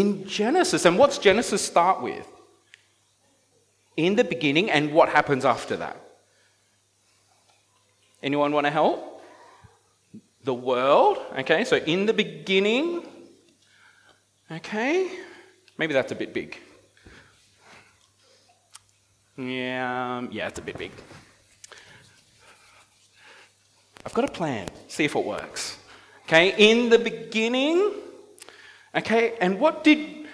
in Genesis. And what's Genesis start with? In the beginning, and what happens after that? Anyone want to help? The world. Okay, so in the beginning. Okay, maybe that's a bit big. Yeah, um, yeah, it's a bit big. I've got a plan. See if it works. Okay, in the beginning. Okay, and what did.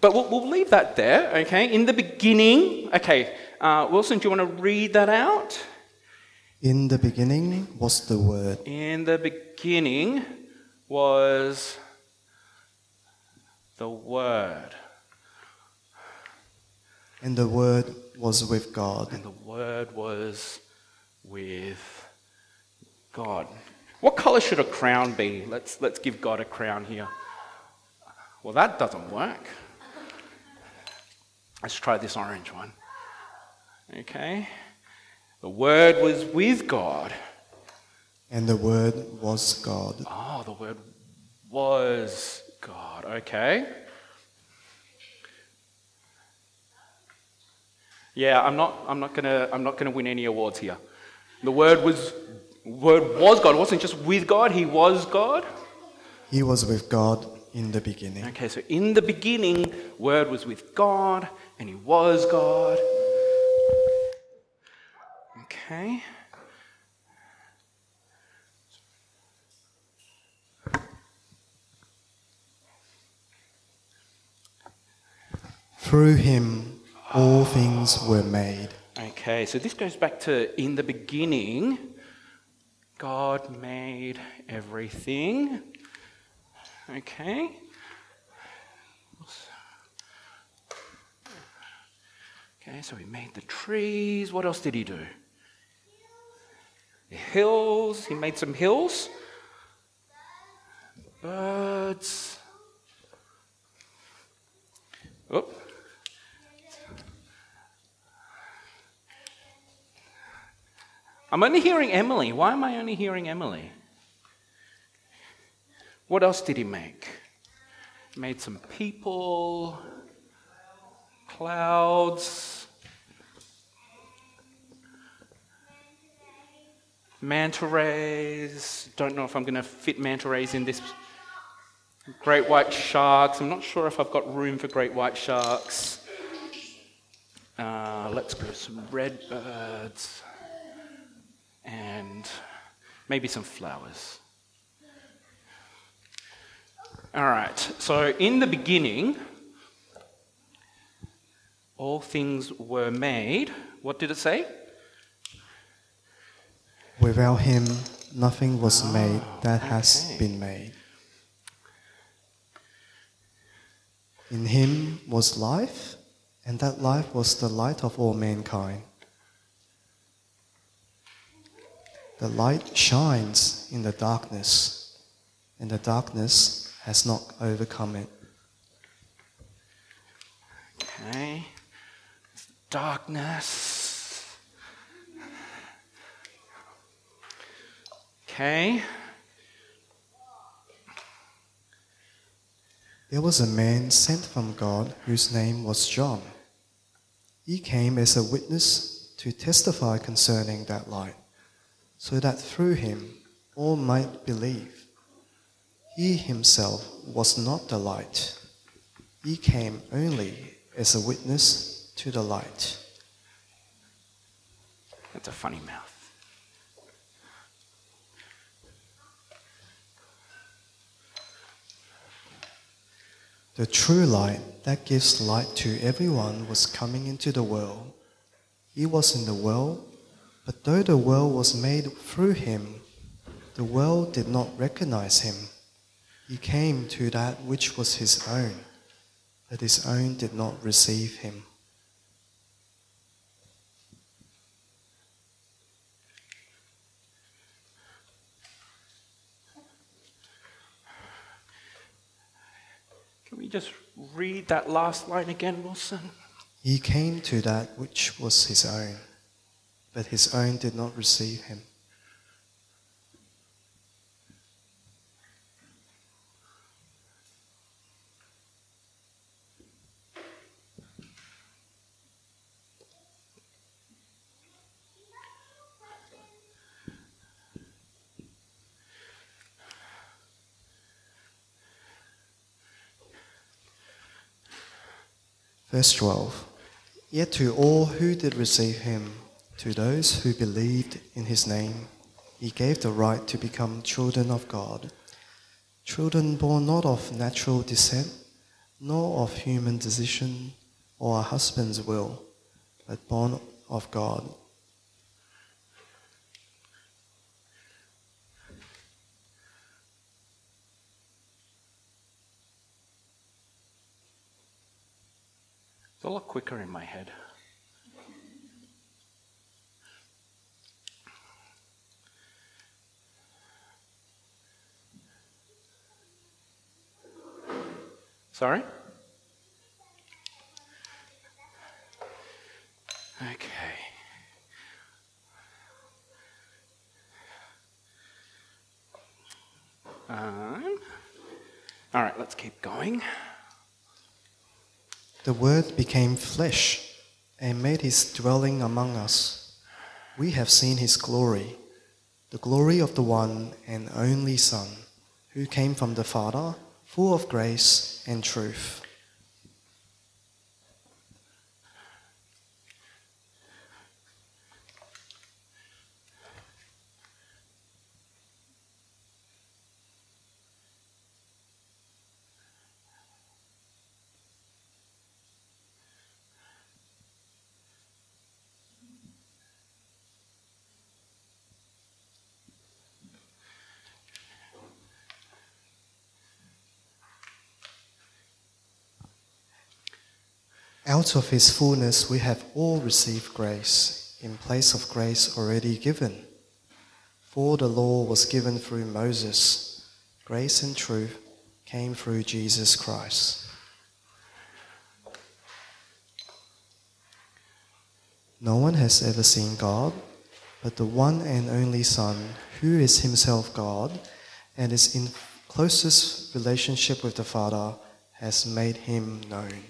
But we'll, we'll leave that there. Okay, in the beginning. Okay, uh, Wilson, do you want to read that out? In the beginning was the Word. In the beginning was the Word. And the Word was with God. And the Word was with God. What color should a crown be? Let's, let's give God a crown here. Well, that doesn't work. Let's try this orange one. Okay. The Word was with God. And the Word was God. Oh, the Word was God. Okay. Yeah, I'm not, I'm not gonna, I'm not gonna win any awards here. The Word was, Word was God. It wasn't just with God. He was God. He was with God in the beginning. Okay, so in the beginning, Word was with God, and He was God. Okay. Through him all things were made. Okay, so this goes back to in the beginning, God made everything. Okay. Okay, so he made the trees. What else did he do? The hills. He made some hills. Birds. Oop. I'm only hearing Emily. Why am I only hearing Emily? What else did he make? He made some people, clouds, manta rays. Don't know if I'm going to fit manta rays in this. Great white sharks. I'm not sure if I've got room for great white sharks. Uh, let's go some red birds and maybe some flowers. All right, so in the beginning, all things were made. What did it say? Without him, nothing was made ah, that has been made. In him was life, and that life was the light of all mankind. The light shines in the darkness, and the darkness has not overcome it. Okay, darkness. Okay, There was a man sent from God whose name was John. He came as a witness to testify concerning that light, so that through him all might believe. He himself was not the light, he came only as a witness to the light. that's a funny mouth. The true light that gives light to everyone was coming into the world. He was in the world, but though the world was made through him, the world did not recognize him. He came to that which was his own, but his own did not receive him. Can we just read that last line again, Wilson? He came to that which was his own, but his own did not receive him. Verse 12 Yet to all who did receive him, to those who believed in his name, he gave the right to become children of God. Children born not of natural descent, nor of human decision or a husband's will, but born of God. It's a lot quicker in my head. Sorry? Okay. Um, all right, let's keep going. The Word became flesh and made his dwelling among us. We have seen his glory, the glory of the one and only Son, who came from the Father, full of grace and truth. Out of his fullness we have all received grace in place of grace already given. For the law was given through Moses, grace and truth came through Jesus Christ. No one has ever seen God, but the one and only Son, who is himself God and is in closest relationship with the Father, has made him known.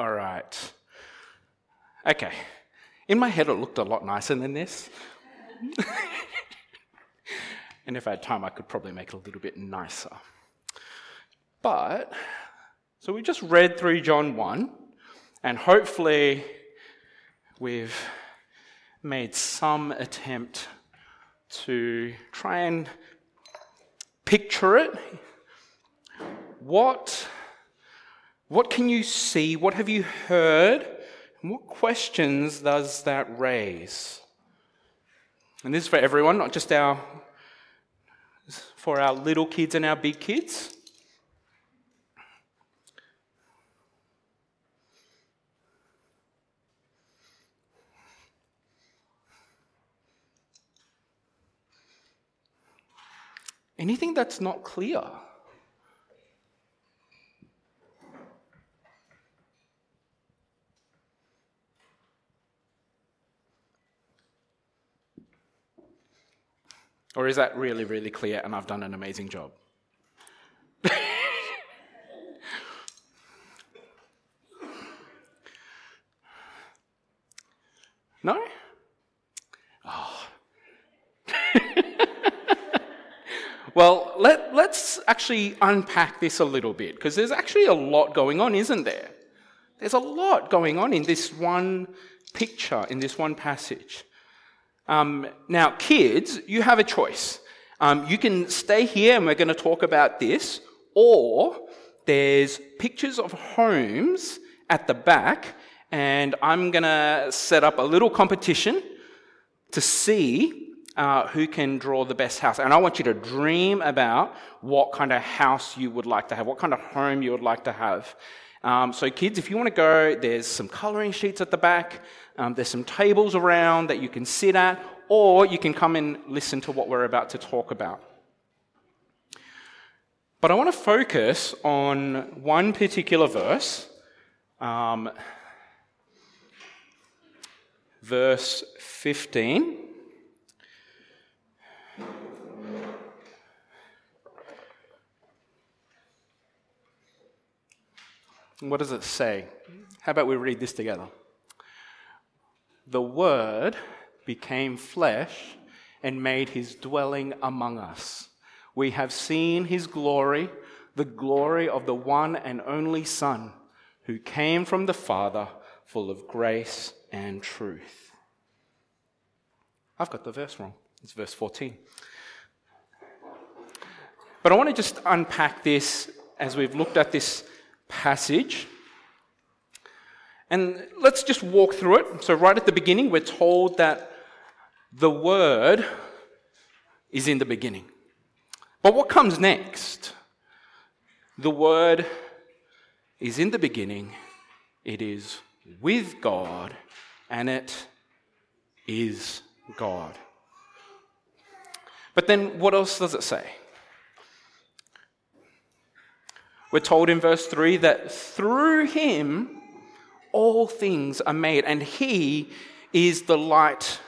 All right. Okay. In my head, it looked a lot nicer than this. and if I had time, I could probably make it a little bit nicer. But, so we just read through John 1, and hopefully we've made some attempt to try and picture it. What what can you see? What have you heard? And what questions does that raise? And this is for everyone, not just our for our little kids and our big kids. Anything that's not clear? Is that really, really clear and I've done an amazing job? no? Oh. well, let, let's actually unpack this a little bit because there's actually a lot going on, isn't there? There's a lot going on in this one picture, in this one passage. Um, now, kids, you have a choice. Um, you can stay here and we're going to talk about this, or there's pictures of homes at the back, and I'm going to set up a little competition to see uh, who can draw the best house. And I want you to dream about what kind of house you would like to have, what kind of home you would like to have. Um, so, kids, if you want to go, there's some colouring sheets at the back. Um, there's some tables around that you can sit at, or you can come and listen to what we're about to talk about. But I want to focus on one particular verse, um, verse 15. What does it say? How about we read this together? The Word became flesh and made his dwelling among us. We have seen his glory, the glory of the one and only Son, who came from the Father, full of grace and truth. I've got the verse wrong. It's verse 14. But I want to just unpack this as we've looked at this passage. And let's just walk through it. So, right at the beginning, we're told that the Word is in the beginning. But what comes next? The Word is in the beginning, it is with God, and it is God. But then, what else does it say? We're told in verse 3 that through him all things are made, and he is the light,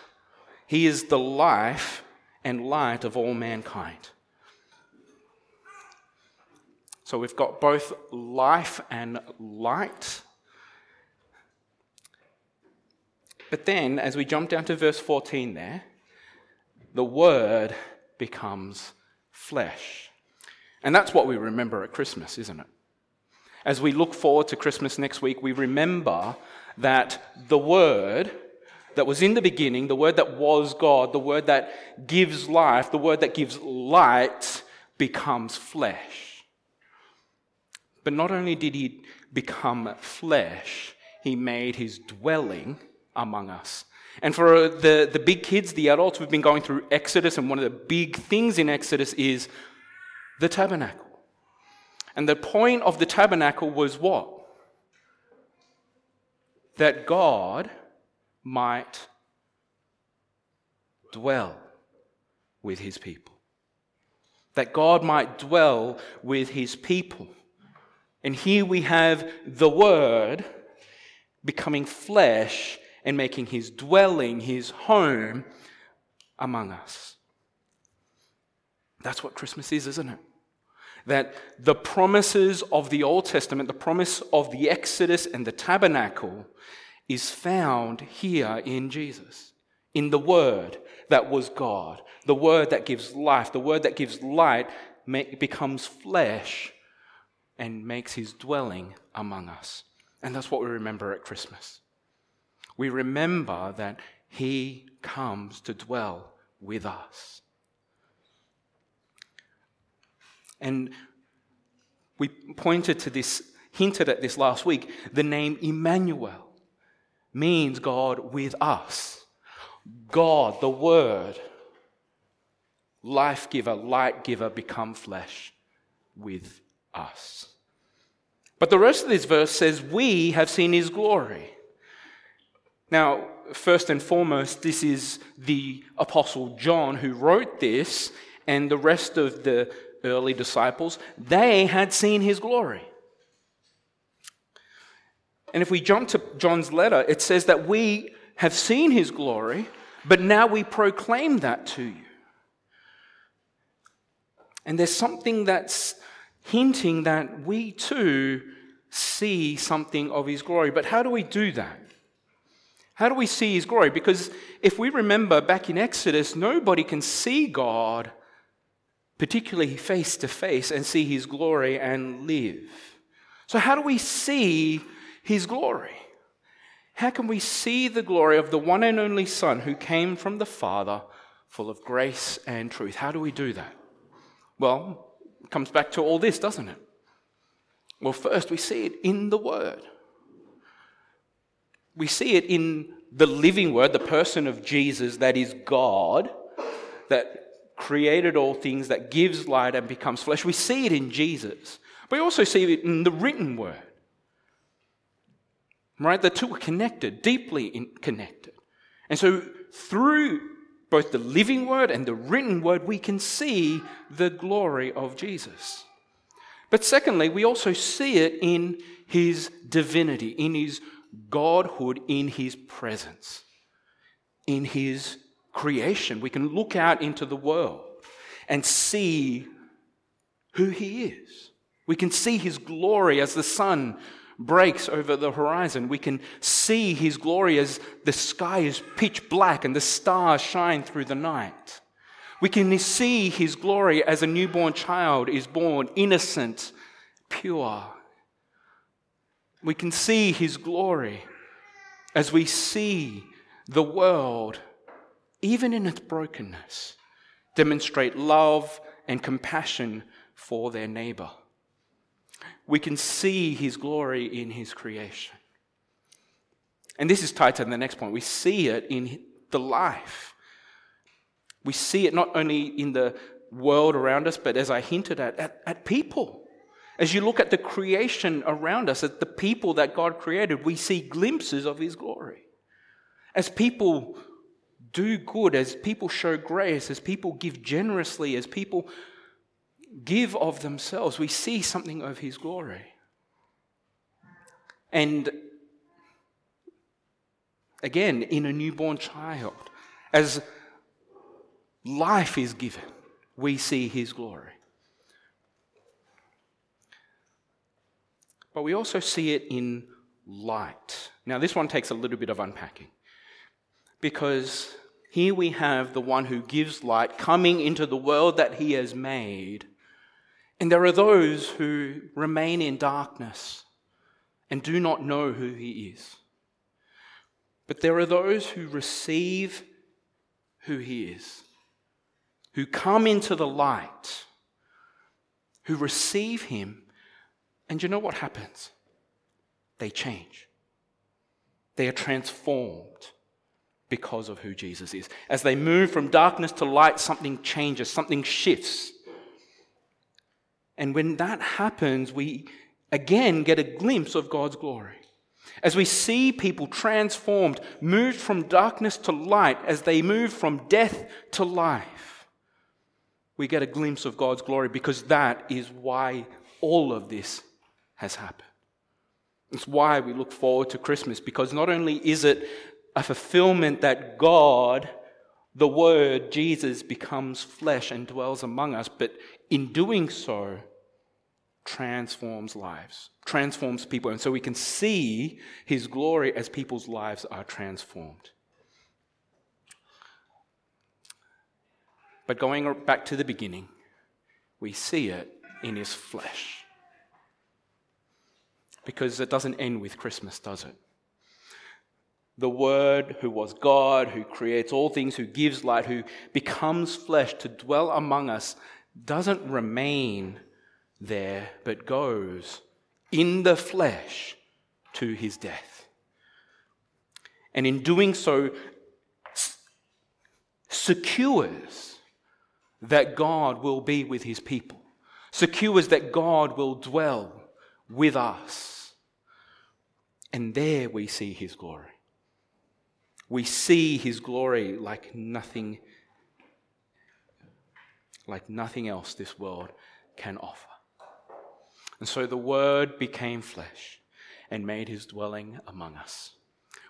he is the life and light of all mankind. So we've got both life and light. But then, as we jump down to verse 14 there, the Word becomes flesh. And that's what we remember at Christmas, isn't it? As we look forward to Christmas next week, we remember that the Word that was in the beginning, the Word that was God, the Word that gives life, the Word that gives light, becomes flesh. But not only did He become flesh, He made His dwelling among us. And for uh, the, the big kids, the adults, we've been going through Exodus, and one of the big things in Exodus is the tabernacle. And the point of the tabernacle was what? That God might dwell with his people. That God might dwell with his people. And here we have the Word becoming flesh and making his dwelling, his home among us. That's what Christmas is, isn't it? That the promises of the Old Testament, the promise of the Exodus and the tabernacle, is found here in Jesus, in the Word that was God, the Word that gives life, the Word that gives light becomes flesh and makes his dwelling among us. And that's what we remember at Christmas. We remember that he comes to dwell with us. And we pointed to this, hinted at this last week. The name Emmanuel means God with us. God, the Word, life giver, light giver, become flesh with us. But the rest of this verse says, We have seen his glory. Now, first and foremost, this is the Apostle John who wrote this, and the rest of the early disciples, they had seen his glory. And if we jump to John's letter, it says that we have seen his glory, but now we proclaim that to you. And there's something that's hinting that we too see something of his glory. But how do we do that? How do we see his glory? Because if we remember back in Exodus, nobody can see God particularly face to face, and see his glory and live. So, how do we see his glory? How can we see the glory of the one and only Son who came from the Father, full of grace and truth? How do we do that? Well, it comes back to all this, doesn't it? Well, first, we see it in the Word. We see it in the living Word, the person of Jesus, that is God, that created all things, that gives light and becomes flesh. We see it in Jesus. But we also see it in the written word. Right? The two are connected, deeply connected. And so through both the living word and the written word, we can see the glory of Jesus. But secondly, we also see it in his divinity, in his godhood, in his presence, in his creation. We can look out into the world and see who he is. We can see his glory as the sun breaks over the horizon. We can see his glory as the sky is pitch black and the stars shine through the night. We can see his glory as a newborn child is born, innocent, pure. We can see his glory as we see the world, even in its brokenness, demonstrate love and compassion for their neighbor we can see his glory in his creation. And this is tied to the next point. We see it in the life. We see it not only in the world around us, but as I hinted at, at, at people. As you look at the creation around us, at the people that God created, we see glimpses of his glory. As people do good, as people show grace, as people give generously, as people give of themselves, we see something of His glory. And again, in a newborn child, as life is given, we see His glory. But we also see it in light. Now, this one takes a little bit of unpacking because here we have the one who gives light coming into the world that he has made and there are those who remain in darkness and do not know who He is. But there are those who receive who He is, who come into the light, who receive Him. And you know what happens? They change, they are transformed because of who Jesus is. As they move from darkness to light, something changes, something shifts. And when that happens, we again get a glimpse of God's glory. As we see people transformed, moved from darkness to light, as they move from death to life, we get a glimpse of God's glory because that is why all of this has happened. It's why we look forward to Christmas because not only is it a fulfillment that God, the Word, Jesus, becomes flesh and dwells among us, but in doing so, transforms lives, transforms people. And so we can see his glory as people's lives are transformed. But going back to the beginning, we see it in his flesh. Because it doesn't end with Christmas, does it? The Word, who was God, who creates all things, who gives light, who becomes flesh to dwell among us, doesn't remain there, but goes in the flesh to his death. And in doing so, secures that God will be with his people, secures that God will dwell with us. And there we see his glory. We see his glory like nothing like nothing else this world can offer. And so the Word became flesh and made his dwelling among us.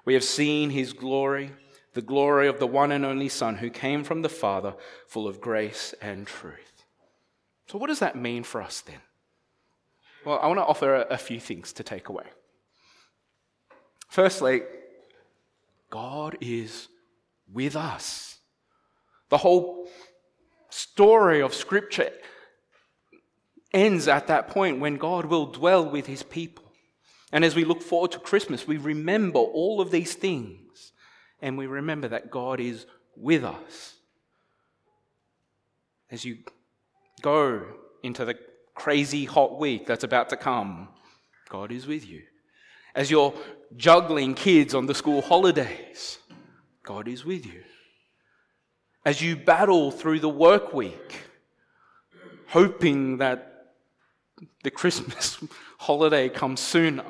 We have seen his glory, the glory of the one and only Son who came from the Father, full of grace and truth. So, what does that mean for us then? Well, I want to offer a, few things to take away. Firstly, God is with us. The whole story of Scripture ends at that point when God will dwell with his people. And as we look forward to Christmas, we remember all of these things and we remember that God is with us. As you go into the crazy hot week that's about to come, God is with you. As you're juggling kids on the school holidays, God is with you. As you battle through the work week, hoping that the Christmas holiday comes sooner,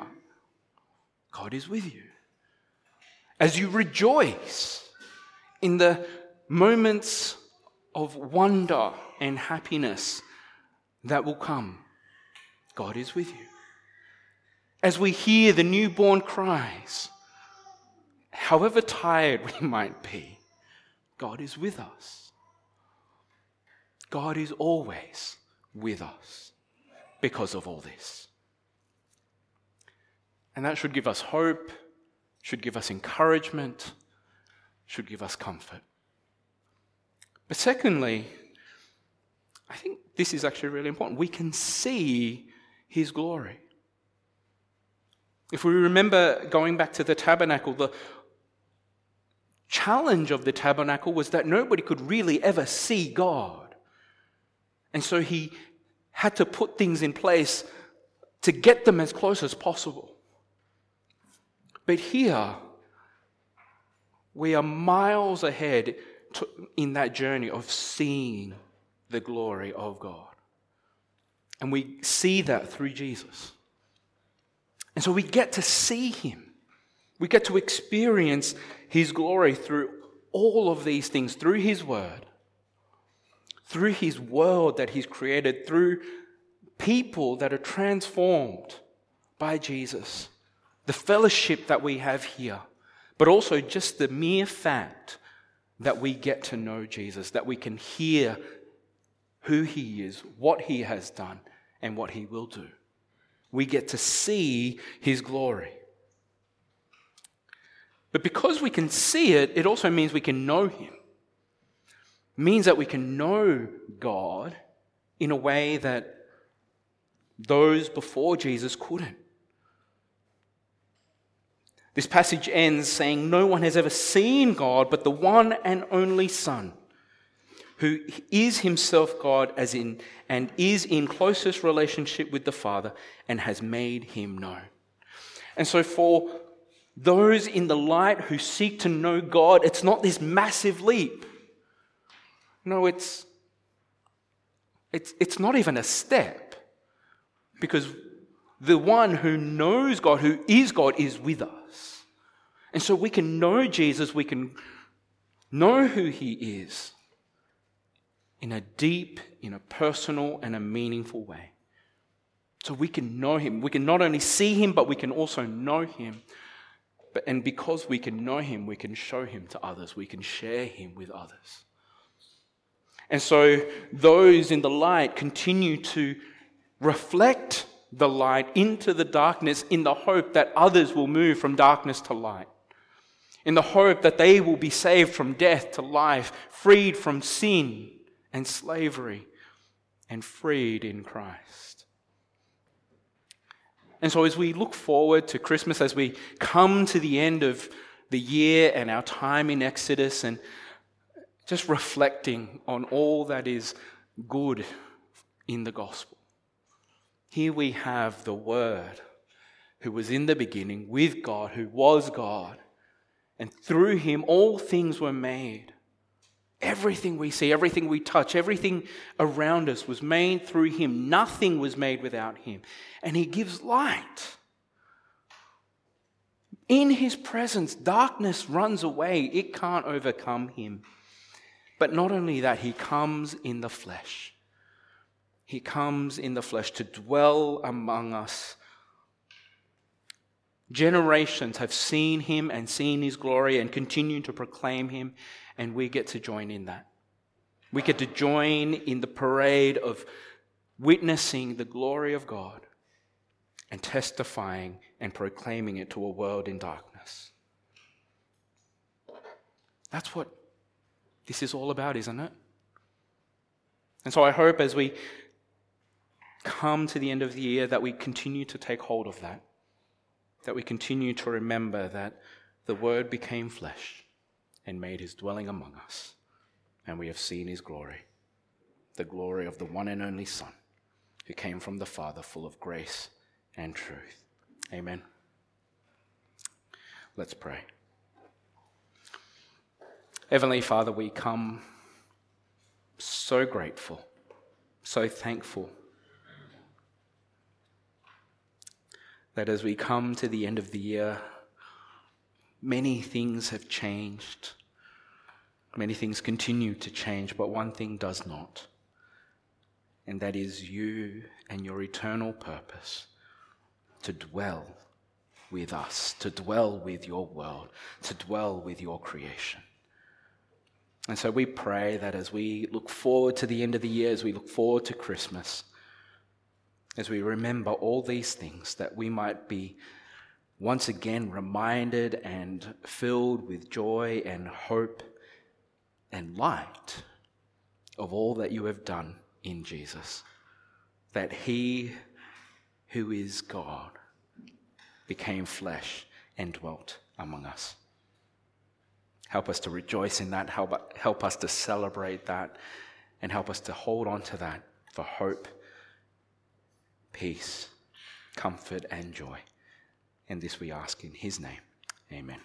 God is with you. As you rejoice in the moments of wonder and happiness that will come, God is with you. As we hear the newborn cries, however tired we might be, God is with us. God is always with us because of all this. And that should give us hope, should give us encouragement, should give us comfort. But secondly, I think this is actually really important. We can see his glory. If we remember going back to the tabernacle, the challenge of the tabernacle was that nobody could really ever see God. And so he had to put things in place to get them as close as possible. But here, we are miles ahead to, in that journey of seeing the glory of God. And we see that through Jesus. And so we get to see him. We get to experience his glory through all of these things, through his word, through his world that he's created, through people that are transformed by Jesus, the fellowship that we have here, but also just the mere fact that we get to know Jesus, that we can hear who he is, what he has done, and what he will do. We get to see his glory. But because we can see it, it also means we can know him. It means that we can know God in a way that those before Jesus couldn't. This passage ends saying, No one has ever seen God but the one and only Son, who is himself God as in and is in closest relationship with the Father and has made him known. And so for those in the light who seek to know God, it's not this massive leap. No, it's it's, it's not even a step because the one who knows God, who is God, is with us. And so we can know Jesus, we can know who he is in a deep, in a personal, and a meaningful way. So we can know him. We can not only see him, but we can also know him. But, and because we can know him, we can show him to others. We can share him with others. And so those in the light continue to reflect the light into the darkness in the hope that others will move from darkness to light, in the hope that they will be saved from death to life, freed from sin and slavery, and freed in Christ. And so, as we look forward to Christmas, as we come to the end of the year and our time in Exodus, and just reflecting on all that is good in the gospel, here we have the Word who was in the beginning with God, who was God, and through him all things were made. Everything we see, everything we touch, everything around us was made through him. Nothing was made without him. And he gives light. In his presence, darkness runs away, it can't overcome him. But not only that, he comes in the flesh. He comes in the flesh to dwell among us. Generations have seen him and seen his glory and continue to proclaim him, and we get to join in that. We get to join in the parade of witnessing the glory of God and testifying and proclaiming it to a world in darkness. That's what this is all about, isn't it? And so I hope as we come to the end of the year, that we continue to take hold of that. That we continue to remember that the Word became flesh and made his dwelling among us, and we have seen his glory, the glory of the one and only Son, who came from the Father, full of grace and truth. Amen. Let's pray. Heavenly Father, we come so grateful, so thankful that as we come to the end of the year, many things have changed. Many things continue to change, but one thing does not. And that is you and your eternal purpose to dwell with us, to dwell with your world, to dwell with your creation. And so we pray that as we look forward to the end of the year, as we look forward to Christmas, as we remember all these things, that we might be once again reminded and filled with joy and hope and light of all that you have done in Jesus. That he who is God became flesh and dwelt among us. Help us to rejoice in that, help, help us to celebrate that, and help us to hold on to that for hope, peace, comfort, and joy. And this we ask in his name. Amen.